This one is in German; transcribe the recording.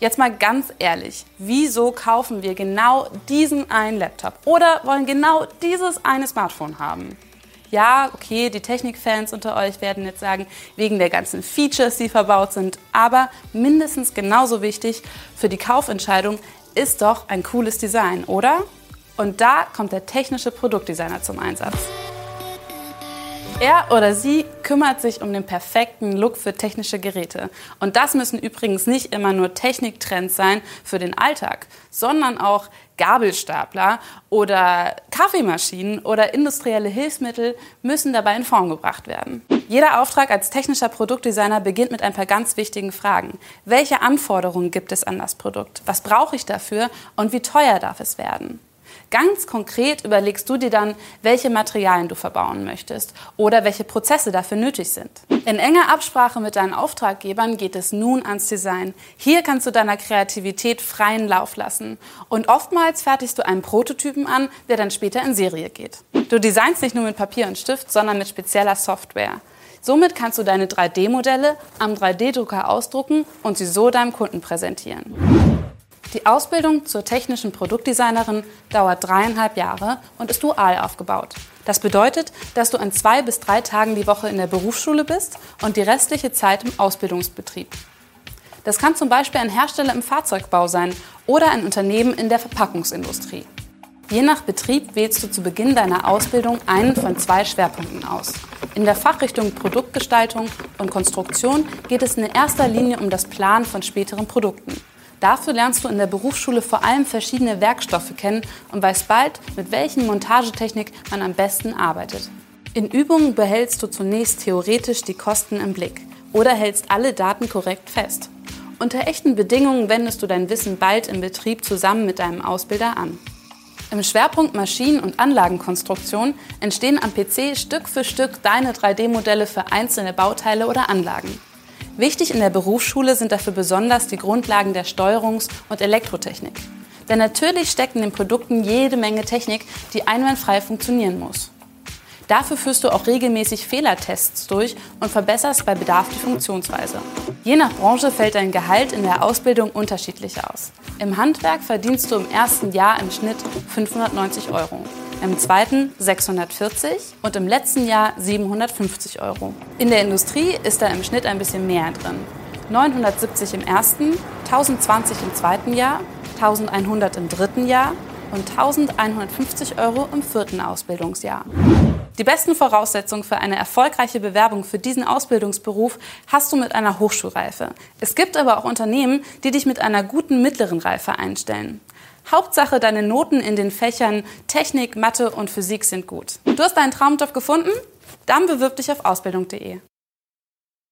Jetzt mal ganz ehrlich, wieso kaufen wir genau diesen einen Laptop oder wollen genau dieses eine Smartphone haben? Ja, okay, die Technikfans unter euch werden jetzt sagen, wegen der ganzen Features, die verbaut sind, aber mindestens genauso wichtig für die Kaufentscheidung ist doch ein cooles Design, oder? Und da kommt der technische Produktdesigner zum Einsatz. Er oder sie kümmert sich um den perfekten Look für technische Geräte. Und das müssen übrigens nicht immer nur Techniktrends sein für den Alltag, sondern auch Gabelstapler oder Kaffeemaschinen oder industrielle Hilfsmittel müssen dabei in Form gebracht werden. Jeder Auftrag als technischer Produktdesigner beginnt mit ein paar ganz wichtigen Fragen. Welche Anforderungen gibt es an das Produkt? Was brauche ich dafür? Und wie teuer darf es werden? Ganz konkret überlegst du dir dann, welche Materialien du verbauen möchtest oder welche Prozesse dafür nötig sind. In enger Absprache mit deinen Auftraggebern geht es nun ans Design. Hier kannst du deiner Kreativität freien Lauf lassen. Und oftmals fertigst du einen Prototypen an, der dann später in Serie geht. Du designst nicht nur mit Papier und Stift, sondern mit spezieller Software. Somit kannst du deine 3D-Modelle am 3D-Drucker ausdrucken und sie so deinem Kunden präsentieren. Die Ausbildung zur technischen Produktdesignerin dauert dreieinhalb Jahre und ist dual aufgebaut. Das bedeutet, dass du an zwei bis drei Tagen die Woche in der Berufsschule bist und die restliche Zeit im Ausbildungsbetrieb. Das kann zum Beispiel ein Hersteller im Fahrzeugbau sein oder ein Unternehmen in der Verpackungsindustrie. Je nach Betrieb wählst du zu Beginn deiner Ausbildung einen von zwei Schwerpunkten aus. In der Fachrichtung Produktgestaltung und Konstruktion geht es in erster Linie um das Planen von späteren Produkten. Dafür lernst du in der Berufsschule vor allem verschiedene Werkstoffe kennen und weißt bald, mit welchen Montagetechnik man am besten arbeitet. In Übungen behältst du zunächst theoretisch die Kosten im Blick oder hältst alle Daten korrekt fest. Unter echten Bedingungen wendest du dein Wissen bald im Betrieb zusammen mit deinem Ausbilder an. Im Schwerpunkt Maschinen- und Anlagenkonstruktion entstehen am PC Stück für Stück deine 3D-Modelle für einzelne Bauteile oder Anlagen. Wichtig in der Berufsschule sind dafür besonders die Grundlagen der Steuerungs- und Elektrotechnik. Denn natürlich steckt in den Produkten jede Menge Technik, die einwandfrei funktionieren muss. Dafür führst du auch regelmäßig Fehlertests durch und verbesserst bei Bedarf die Funktionsweise. Je nach Branche fällt dein Gehalt in der Ausbildung unterschiedlich aus. Im Handwerk verdienst du im ersten Jahr im Schnitt 590 Euro im zweiten 640 und im letzten Jahr 750 Euro. In der Industrie ist da im Schnitt ein bisschen mehr drin. 970 im ersten, 1020 im zweiten Jahr, 1100 im dritten Jahr und 1150 Euro im vierten Ausbildungsjahr. Die besten Voraussetzungen für eine erfolgreiche Bewerbung für diesen Ausbildungsberuf hast du mit einer Hochschulreife. Es gibt aber auch Unternehmen, die dich mit einer guten mittleren Reife einstellen. Hauptsache, deine Noten in den Fächern Technik, Mathe und Physik sind gut. Du hast deinen Traumjob gefunden? Dann bewirb dich auf ausbildung.de.